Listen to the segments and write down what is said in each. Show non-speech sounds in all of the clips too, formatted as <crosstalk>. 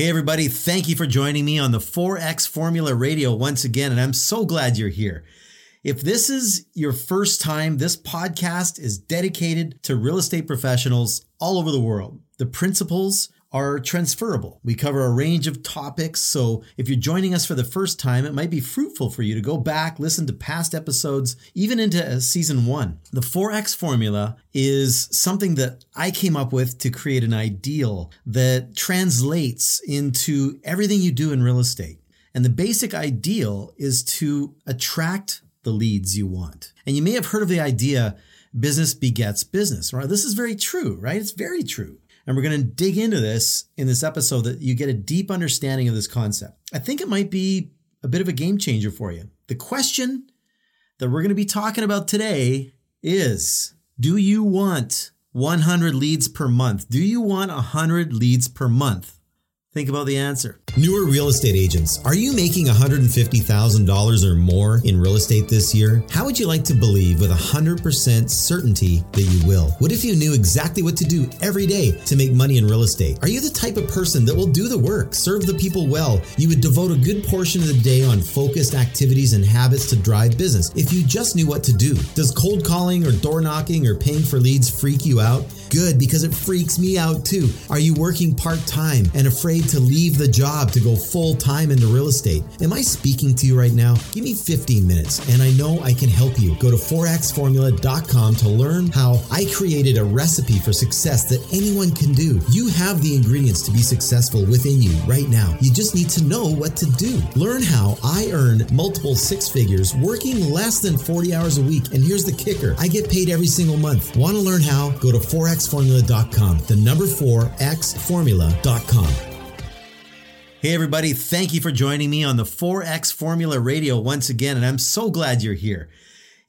Hey, everybody, thank you for joining me on the 4X Formula Radio once again, and I'm so glad you're here. If this is your first time, this podcast is dedicated to real estate professionals all over the world. The principles are transferable. We cover a range of topics, so if you're joining us for the first time, it might be fruitful for you to go back, listen to past episodes, even into uh, season one. The 4X formula is something that I came up with to create an ideal that translates into everything you do in real estate. And the basic ideal is to attract the leads you want. And you may have heard of the idea business begets business, right? This is very true, right? It's very true. And we're going to dig into this in this episode that you get a deep understanding of this concept. I think it might be a bit of a game changer for you. The question that we're going to be talking about today is Do you want 100 leads per month? Do you want 100 leads per month? Think about the answer. Newer real estate agents, are you making $150,000 or more in real estate this year? How would you like to believe with 100% certainty that you will? What if you knew exactly what to do every day to make money in real estate? Are you the type of person that will do the work, serve the people well? You would devote a good portion of the day on focused activities and habits to drive business if you just knew what to do. Does cold calling or door knocking or paying for leads freak you out? Good, because it freaks me out too. Are you working part time and afraid to leave the job to go full time into real estate? Am I speaking to you right now? Give me 15 minutes and I know I can help you. Go to 4xformula.com to learn how I created a recipe for success that anyone can do. You have the ingredients to be successful within you right now. You just need to know what to do. Learn how I earn multiple six figures working less than 40 hours a week. And here's the kicker I get paid every single month. Want to learn how? Go to forex xformula.com. The number 4 xformula.com. Hey, everybody. Thank you for joining me on the 4X Formula Radio once again. And I'm so glad you're here.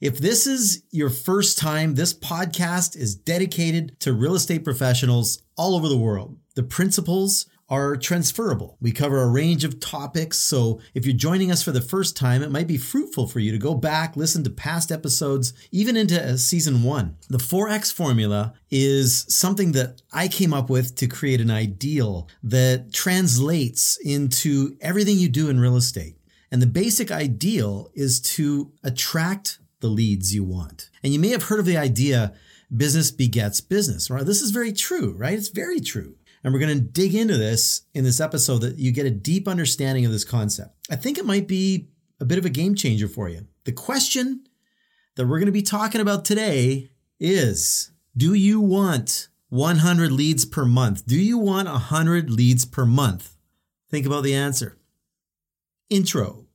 If this is your first time, this podcast is dedicated to real estate professionals all over the world. The principles are transferable. We cover a range of topics, so if you're joining us for the first time, it might be fruitful for you to go back, listen to past episodes, even into uh, season one. The 4X formula is something that I came up with to create an ideal that translates into everything you do in real estate. And the basic ideal is to attract the leads you want. And you may have heard of the idea business begets business, right? This is very true, right? It's very true. And we're going to dig into this in this episode that you get a deep understanding of this concept. I think it might be a bit of a game changer for you. The question that we're going to be talking about today is Do you want 100 leads per month? Do you want 100 leads per month? Think about the answer. Intro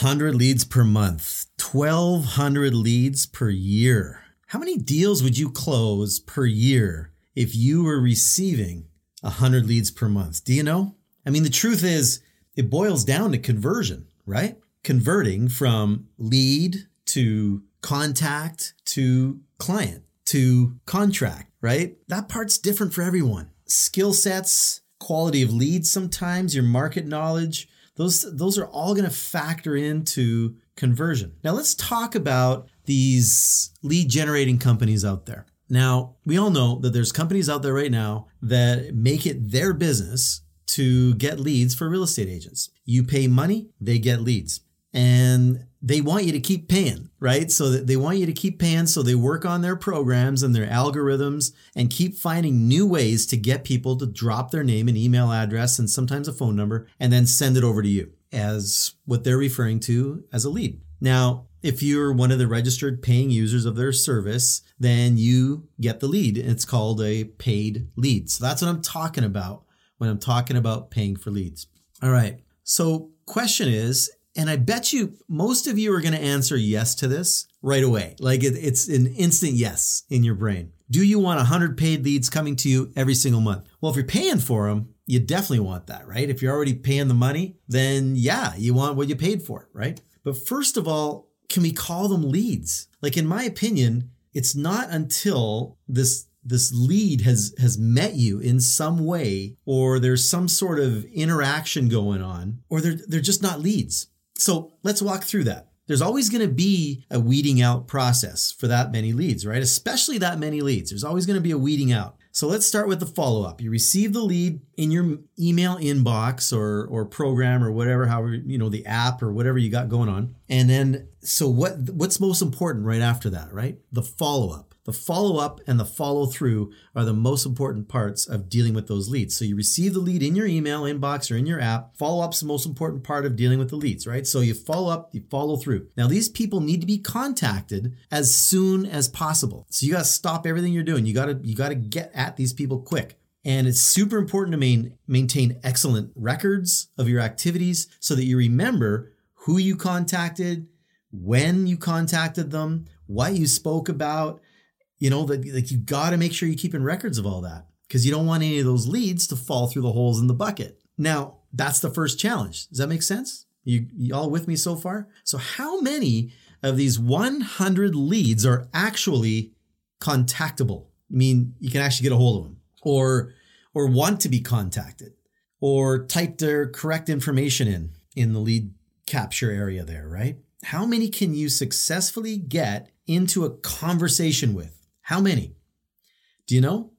100 leads per month, 1,200 leads per year. How many deals would you close per year if you were receiving 100 leads per month? Do you know? I mean, the truth is, it boils down to conversion, right? Converting from lead to contact to client to contract, right? That part's different for everyone. Skill sets, quality of leads sometimes, your market knowledge, those those are all going to factor into conversion. Now let's talk about these lead generating companies out there. Now, we all know that there's companies out there right now that make it their business to get leads for real estate agents. You pay money, they get leads. And they want you to keep paying, right? So they want you to keep paying. So they work on their programs and their algorithms and keep finding new ways to get people to drop their name and email address and sometimes a phone number and then send it over to you as what they're referring to as a lead. Now, if you're one of the registered paying users of their service, then you get the lead. It's called a paid lead. So that's what I'm talking about when I'm talking about paying for leads. All right. So, question is, and I bet you most of you are going to answer yes to this right away. Like it, it's an instant yes in your brain. Do you want 100 paid leads coming to you every single month? Well, if you're paying for them, you definitely want that, right? If you're already paying the money, then yeah, you want what you paid for, right? But first of all, can we call them leads? Like in my opinion, it's not until this this lead has has met you in some way or there's some sort of interaction going on or they're they're just not leads. So, let's walk through that. There's always going to be a weeding out process for that many leads, right? Especially that many leads. There's always going to be a weeding out. So let's start with the follow up. You receive the lead in your email inbox or or program or whatever, however you know the app or whatever you got going on. And then so what what's most important right after that, right? The follow up. The follow up and the follow through are the most important parts of dealing with those leads. So you receive the lead in your email inbox or in your app. Follow up's the most important part of dealing with the leads, right? So you follow up, you follow through. Now these people need to be contacted as soon as possible. So you got to stop everything you're doing. You got to you got to get at these people quick. And it's super important to main, maintain excellent records of your activities so that you remember who you contacted, when you contacted them, what you spoke about, you know, that like you got to make sure you're keeping records of all that because you don't want any of those leads to fall through the holes in the bucket. Now, that's the first challenge. Does that make sense? You, you all with me so far? So, how many of these 100 leads are actually contactable? I mean, you can actually get a hold of them or or want to be contacted or type their correct information in in the lead capture area there, right? How many can you successfully get into a conversation with? How many? Do you know?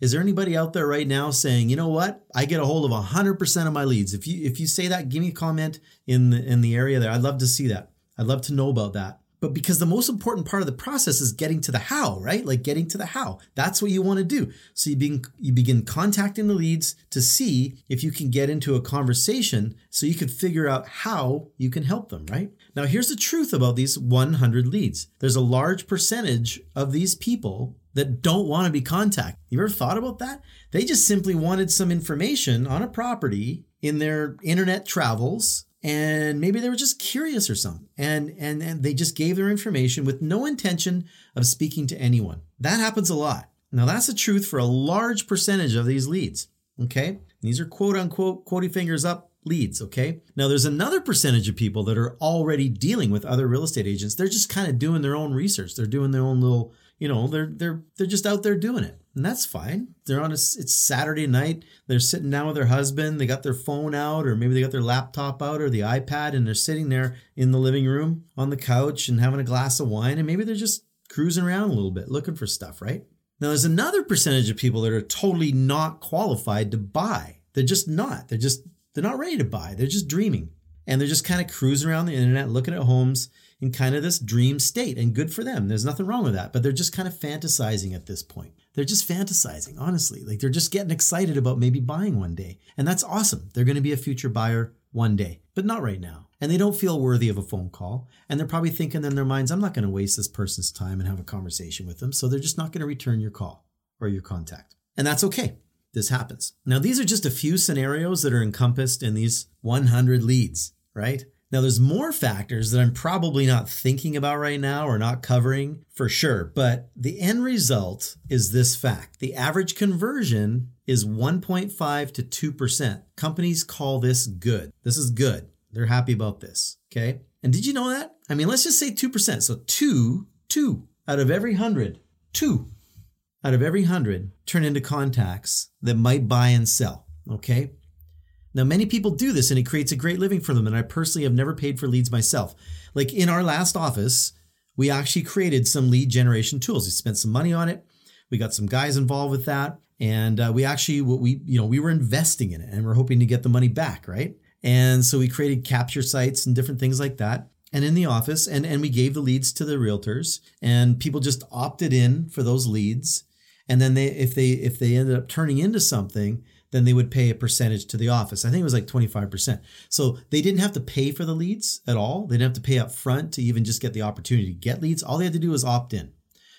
Is there anybody out there right now saying, you know what? I get a hold of 100% of my leads. If you if you say that, give me a comment in the in the area there. I'd love to see that. I'd love to know about that. But because the most important part of the process is getting to the how, right? Like getting to the how. That's what you want to do. So you begin you begin contacting the leads to see if you can get into a conversation so you could figure out how you can help them, right? Now here's the truth about these 100 leads. There's a large percentage of these people that don't want to be contacted. You ever thought about that? They just simply wanted some information on a property in their internet travels and maybe they were just curious or something. And, and and they just gave their information with no intention of speaking to anyone. That happens a lot. Now that's the truth for a large percentage of these leads okay? These are quote unquote quoting fingers up leads okay? Now there's another percentage of people that are already dealing with other real estate agents. They're just kind of doing their own research. They're doing their own little you know they're they're they're just out there doing it and that's fine. They're on a it's saturday night they're sitting down with their husband they got their phone out or maybe they got their laptop out or the ipad and they're sitting there in the living room on the couch and having a glass of wine and maybe they're just cruising around a little bit looking for stuff right? Now there's another percentage of people that are totally not qualified to buy. They're just not. They're just they're not ready to buy. They're just dreaming. And they're just kind of cruising around the internet looking at homes in kind of this dream state and good for them. There's nothing wrong with that, but they're just kind of fantasizing at this point. They're just fantasizing, honestly. Like they're just getting excited about maybe buying one day. And that's awesome. They're going to be a future buyer one day, but not right now. And they don't feel worthy of a phone call. And they're probably thinking in their minds, I'm not going to waste this person's time and have a conversation with them. So they're just not going to return your call or your contact. And that's okay. This happens. Now, these are just a few scenarios that are encompassed in these 100 leads, right? Now, there's more factors that I'm probably not thinking about right now or not covering for sure, but the end result is this fact. The average conversion is 1.5 to 2%. Companies call this good. This is good. They're happy about this. Okay. And did you know that? I mean, let's just say 2%. So two, two out of every hundred, two out of every hundred turn into contacts that might buy and sell. Okay. Now, many people do this and it creates a great living for them. And I personally have never paid for leads myself. Like in our last office, we actually created some lead generation tools. We spent some money on it. We got some guys involved with that. And uh, we actually, what we, you know, we were investing in it and we're hoping to get the money back, right? And so we created capture sites and different things like that. And in the office, and, and we gave the leads to the realtors, and people just opted in for those leads. And then they, if they, if they ended up turning into something, then they would pay a percentage to the office. I think it was like 25%. So they didn't have to pay for the leads at all. They didn't have to pay up front to even just get the opportunity to get leads. All they had to do was opt in.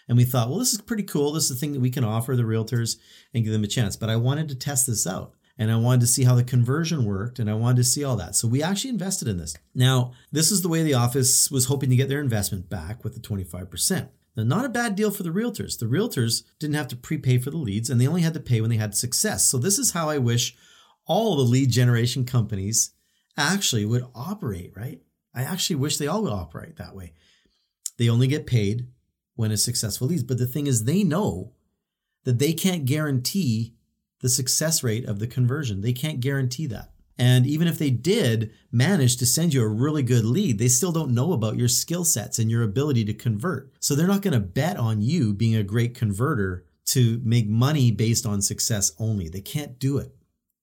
And we thought, well, this is pretty cool. This is the thing that we can offer the realtors and give them a chance. But I wanted to test this out and I wanted to see how the conversion worked and I wanted to see all that. So we actually invested in this. Now, this is the way the office was hoping to get their investment back with the 25%. Now, not a bad deal for the realtors. The realtors didn't have to prepay for the leads and they only had to pay when they had success. So, this is how I wish all the lead generation companies actually would operate, right? I actually wish they all would operate that way. They only get paid when a successful leads. But the thing is, they know that they can't guarantee the success rate of the conversion. They can't guarantee that. And even if they did manage to send you a really good lead, they still don't know about your skill sets and your ability to convert. So they're not going to bet on you being a great converter to make money based on success only. They can't do it.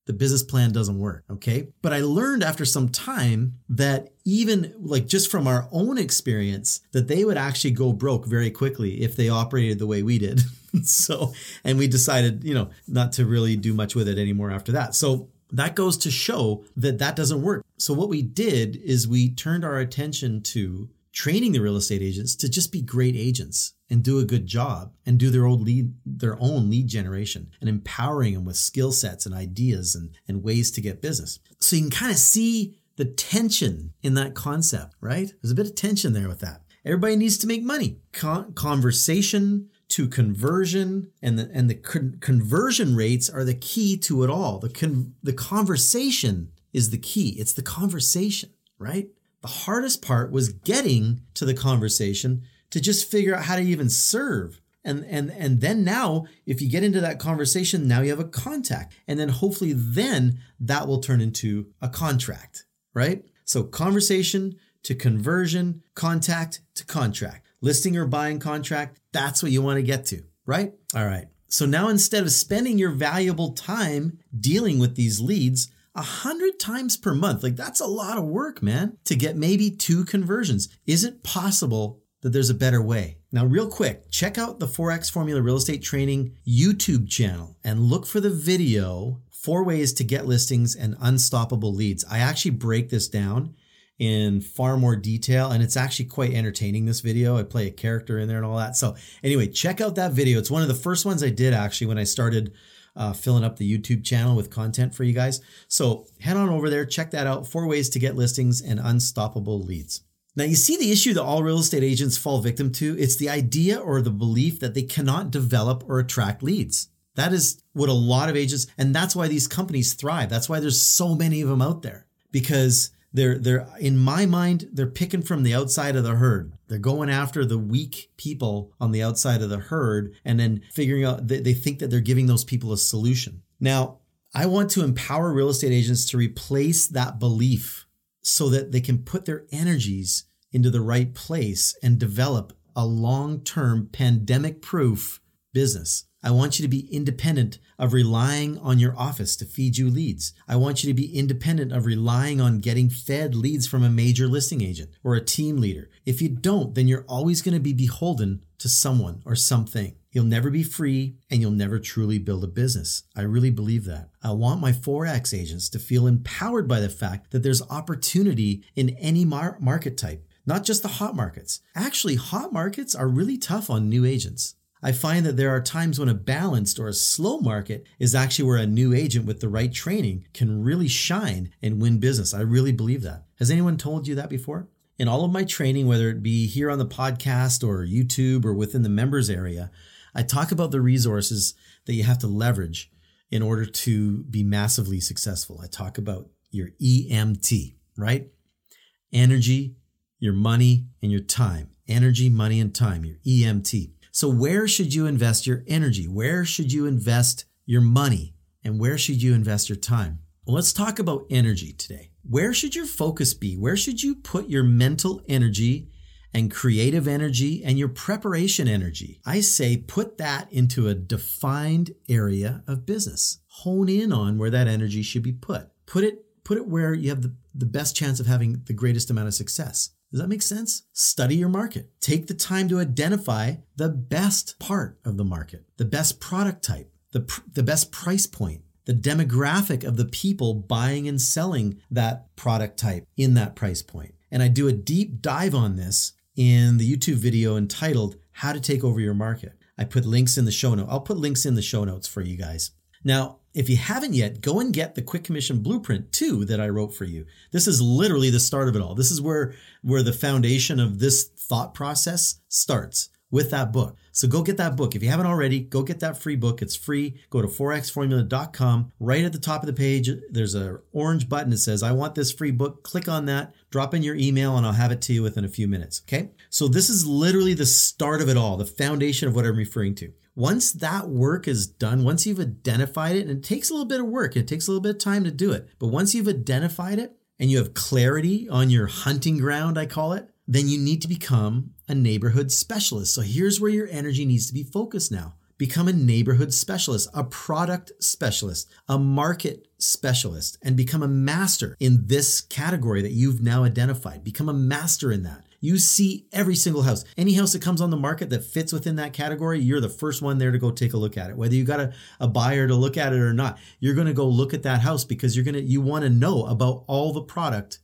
The business plan doesn't work. Okay. But I learned after some time that even like just from our own experience, that they would actually go broke very quickly if they operated the way we did. <laughs> so, and we decided, you know, not to really do much with it anymore after that. So that goes to show that that doesn't work. So what we did is we turned our attention to training the real estate agents to just be great agents and do a good job and do their own lead their own lead generation and empowering them with skill sets and ideas and, and ways to get business. So you can kind of see the tension in that concept, right? There's a bit of tension there with that. Everybody needs to make money. Con- conversation, to conversion and the and the con- conversion rates are the key to it all. The con- the conversation is the key. It's the conversation, right? The hardest part was getting to the conversation to just figure out how to even serve. And and and then now if you get into that conversation, now you have a contact. And then hopefully then that will turn into a contract, right? So conversation to conversion, contact to contract listing or buying contract, that's what you want to get to, right? All right. So now instead of spending your valuable time dealing with these leads, a hundred times per month, like that's a lot of work, man, to get maybe two conversions. Is it possible that there's a better way? Now, real quick, check out the 4X Formula Real Estate Training YouTube channel and look for the video Four Ways to Get Listings and Unstoppable Leads. I actually break this down in far more detail and it's actually quite entertaining this video. I play a character in there and all that. So anyway check out that video. It's one of the first ones i did actually when i started uh, filling up the youtube channel with content for you guys. So head on over there check that out. Four ways to get listings and unstoppable leads. Now you see the issue that all real estate agents fall victim to? It's the idea or the belief that they cannot develop or attract leads. That is what a lot of agents and that's why these companies thrive. That's why there's so many of them out there. Because they're they're in my mind they're picking from the outside of the herd. They're going after the weak people on the outside of the herd and then figuring out they, they think that they're giving those people a solution. Now i want to empower real estate agents to replace that belief so that they can put their energies into the right place and develop a long-term pandemic proof business I want you to be independent of relying on your office to feed you leads. I want you to be independent of relying on getting fed leads from a major listing agent or a team leader. If you don't, then you're always going to be beholden to someone or something. You'll never be free and you'll never truly build a business. I really believe that. I want my 4X agents to feel empowered by the fact that there's opportunity in any mar- market type, not just the hot markets. Actually, hot markets are really tough on new agents. I find that there are times when a balanced or a slow market is actually where a new agent with the right training can really shine and win business. I really believe that. Has anyone told you that before? In all of my training, whether it be here on the podcast or YouTube or within the members area, I talk about the resources that you have to leverage in order to be massively successful. I talk about your EMT, right? Energy, your money, and your time. Energy, money, and time, your EMT. So, where should you invest your energy? Where should you invest your money? And where should you invest your time? Well, let's talk about energy today. Where should your focus be? Where should you put your mental energy and creative energy and your preparation energy? I say put that into a defined area of business. Hone in on where that energy should be put. Put it put it where you have the, the best chance of having the greatest amount of success. Does that make sense? Study your market. Take the time to identify the best part of the market, the best product type, the, pr- the best price point, the demographic of the people buying and selling that product type in that price point. And I do a deep dive on this in the YouTube video entitled How to Take Over Your Market. I put links in the show note. I'll put links in the show notes for you guys. Now, if you haven't yet, go and get the Quick Commission Blueprint 2 that I wrote for you. This is literally the start of it all. This is where, where the foundation of this thought process starts with that book. So go get that book. If you haven't already, go get that free book. It's free. Go to 4xformula.com. Right at the top of the page, there's an orange button that says, I want this free book. Click on that, drop in your email, and I'll have it to you within a few minutes. Okay. So this is literally the start of it all, the foundation of what I'm referring to. Once that work is done, once you've identified it, and it takes a little bit of work, it takes a little bit of time to do it, but once you've identified it and you have clarity on your hunting ground, I call it, then you need to become a neighborhood specialist. So here's where your energy needs to be focused now. Become a neighborhood specialist, a product specialist, a market specialist, and become a master in this category that you've now identified. Become a master in that. You see every single house. Any house that comes on the market that fits within that category, you're the first one there to go take a look at it. Whether you got a, a buyer to look at it or not, you're going to go look at that house because you're going to you want to know about all the product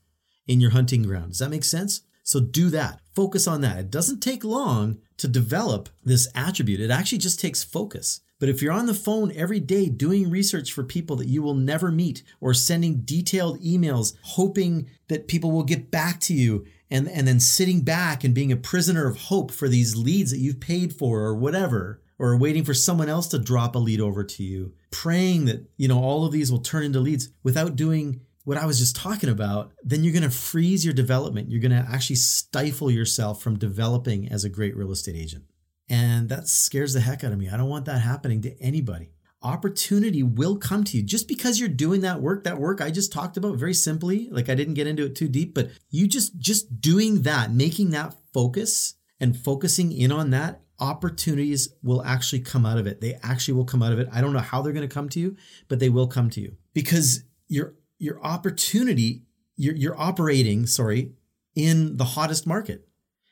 in your hunting ground. Does that make sense? So do that. Focus on that. It doesn't take long to develop this attribute. It actually just takes focus. But if you're on the phone every day doing research for people that you will never meet or sending detailed emails, hoping that people will get back to you and, and then sitting back and being a prisoner of hope for these leads that you've paid for or whatever, or waiting for someone else to drop a lead over to you, praying that, you know, all of these will turn into leads without doing what I was just talking about, then you're going to freeze your development. You're going to actually stifle yourself from developing as a great real estate agent. And that scares the heck out of me. I don't want that happening to anybody. Opportunity will come to you just because you're doing that work, that work I just talked about very simply. Like I didn't get into it too deep, but you just, just doing that, making that focus and focusing in on that, opportunities will actually come out of it. They actually will come out of it. I don't know how they're going to come to you, but they will come to you because your, your opportunity, you're, you're operating, sorry, in the hottest market.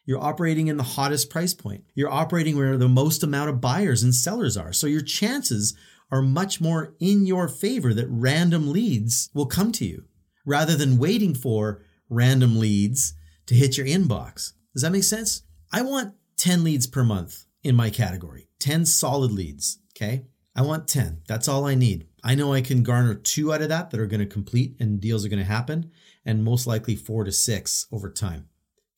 You're operating in the hottest price point. You're operating where the most amount of buyers and sellers are. So your chances are much more in your favor that random leads will come to you rather than waiting for random leads to hit your inbox. Does that make sense? I want 10 leads per month in my category, 10 solid leads. Okay. I want 10. That's all I need. I know I can garner two out of that that are going to complete and deals are going to happen, and most likely four to six over time.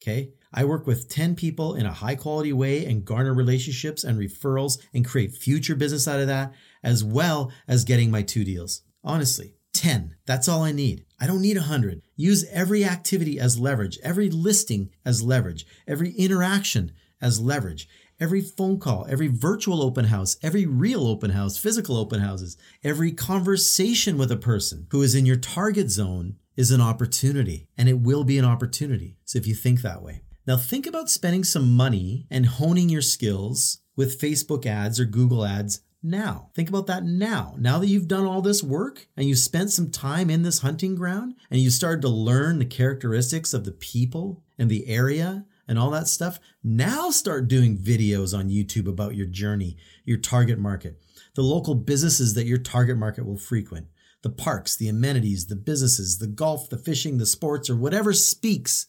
Okay. I work with 10 people in a high quality way and garner relationships and referrals and create future business out of that, as well as getting my two deals. Honestly, 10. That's all I need. I don't need 100. Use every activity as leverage, every listing as leverage, every interaction as leverage, every phone call, every virtual open house, every real open house, physical open houses, every conversation with a person who is in your target zone is an opportunity and it will be an opportunity. So if you think that way. Now, think about spending some money and honing your skills with Facebook ads or Google ads now. Think about that now. Now that you've done all this work and you spent some time in this hunting ground and you started to learn the characteristics of the people and the area and all that stuff, now start doing videos on YouTube about your journey, your target market, the local businesses that your target market will frequent, the parks, the amenities, the businesses, the golf, the fishing, the sports, or whatever speaks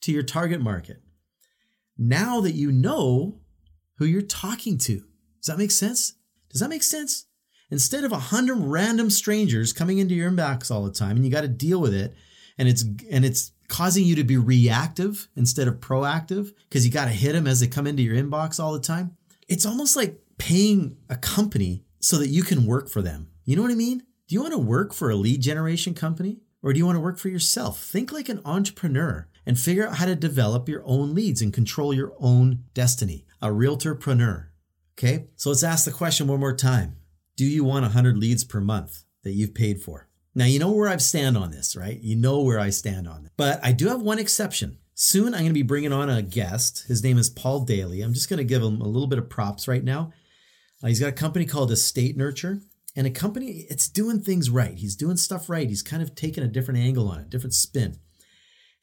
to your target market. Now that you know who you're talking to, does that make sense? Does that make sense? Instead of a hundred random strangers coming into your inbox all the time and you got to deal with it and it's and it's causing you to be reactive instead of proactive because you got to hit them as they come into your inbox all the time. It's almost like paying a company so that you can work for them. You know what I mean? Do you want to work for a lead generation company or do you want to work for yourself? Think like an entrepreneur and figure out how to develop your own leads and control your own destiny. A realtorpreneur. Okay, so let's ask the question one more time. Do you want 100 leads per month that you've paid for? Now, you know where I stand on this, right? You know where I stand on it. But I do have one exception. Soon I'm going to be bringing on a guest. His name is Paul Daly. I'm just going to give him a little bit of props right now. Uh, he's got a company called Estate Nurture and a company, it's doing things right. He's doing stuff right. He's kind of taking a different angle on it, different spin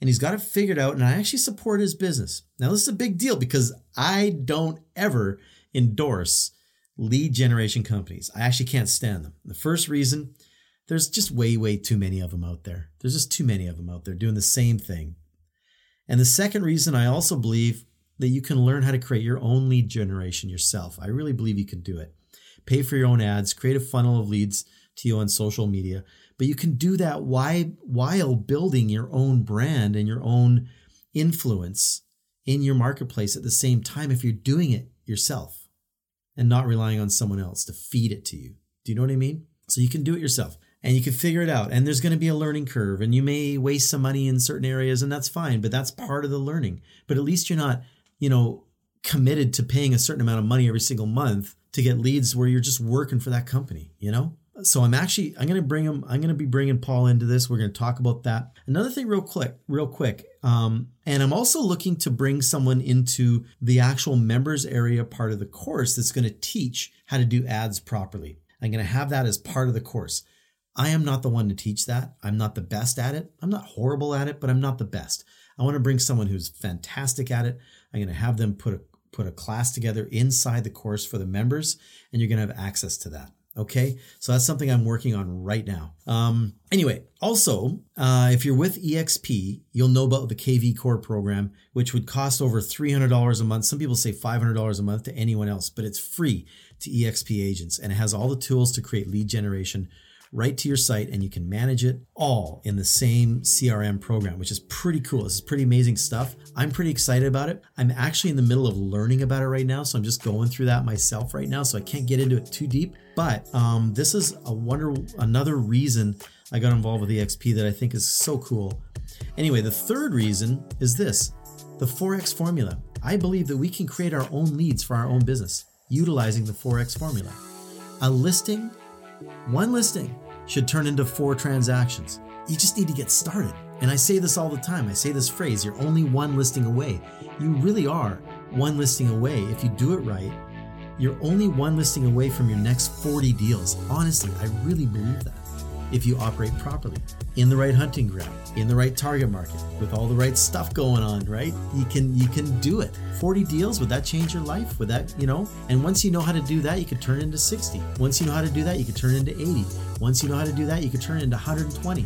and he's got it figured out. And I actually support his business. Now, this is a big deal because I don't ever endorse lead generation companies. I actually can't stand them. The first reason, there's just way, way too many of them out there. There's just too many of them out there doing the same thing. And the second reason, I also believe that you can learn how to create your own lead generation yourself. I really believe you can do it. Pay for your own ads, create a funnel of leads to you on social media. But you can do that while building your own brand and your own influence in your marketplace at the same time if you're doing it yourself and not relying on someone else to feed it to you. Do you know what I mean? So you can do it yourself and you can figure it out. And there's going to be a learning curve and you may waste some money in certain areas and that's fine, but that's part of the learning. But at least you're not, you know, committed to paying a certain amount of money every single month to get leads where you're just working for that company, you know? So I'm actually I'm going to bring him. I'm going to be bringing Paul into this. We're going to talk about that. Another thing, real quick, real quick. Um, and I'm also looking to bring someone into the actual members area part of the course that's going to teach how to do ads properly. I'm going to have that as part of the course. I am not the one to teach that. I'm not the best at it. I'm not horrible at it, but I'm not the best. I want to bring someone who's fantastic at it. I'm going to have them put a put a class together inside the course for the members, and you're going to have access to that. Okay, so that's something I'm working on right now. Um, anyway, also, uh, if you're with EXP, you'll know about the kvCORE program, which would cost over $300 a month. Some people say $500 a month to anyone else, but it's free to EXP agents and it has all the tools to create lead generation right to your site and you can manage it all in the same CRM program, which is pretty cool. This is pretty amazing stuff. I'm pretty excited about it. I'm actually in the middle of learning about it right now, so I'm just going through that myself right now, so I can't get into it too deep. But um, this is a wonder another reason I got involved with EXP that I think is so cool. Anyway, the third reason is this the 4X formula. I believe that we can create our own leads for our own business utilizing the 4X formula. A listing, one listing, should turn into four transactions. You just need to get started. And I say this all the time. I say this phrase you're only one listing away. You really are one listing away. If you do it right, you're only one listing away from your next 40 deals. Honestly, I really believe that if you operate properly in the right hunting ground in the right target market with all the right stuff going on right? You can you can do it. 40 deals would that change your life? Would that you know? And once you know how to do that you could turn into 60 once you know how to do that you could turn into 80 once you know how to do that you could turn into 120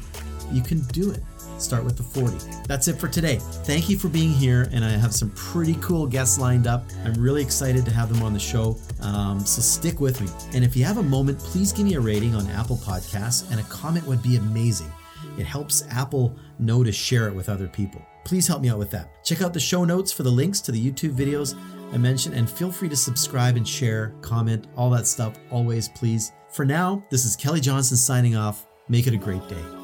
you can do it start with the 40. That's it for today. Thank you for being here, and I have some pretty cool guests lined up. I'm really excited to have them on the show, um, so stick with me. And if you have a moment, please give me a rating on Apple Podcasts, and a comment would be amazing. It helps Apple know to share it with other people. Please help me out with that. Check out the show notes for the links to the YouTube videos I mentioned, and feel free to subscribe and share, comment, all that stuff, always, please. For now, this is Kelly Johnson signing off. Make it a great day.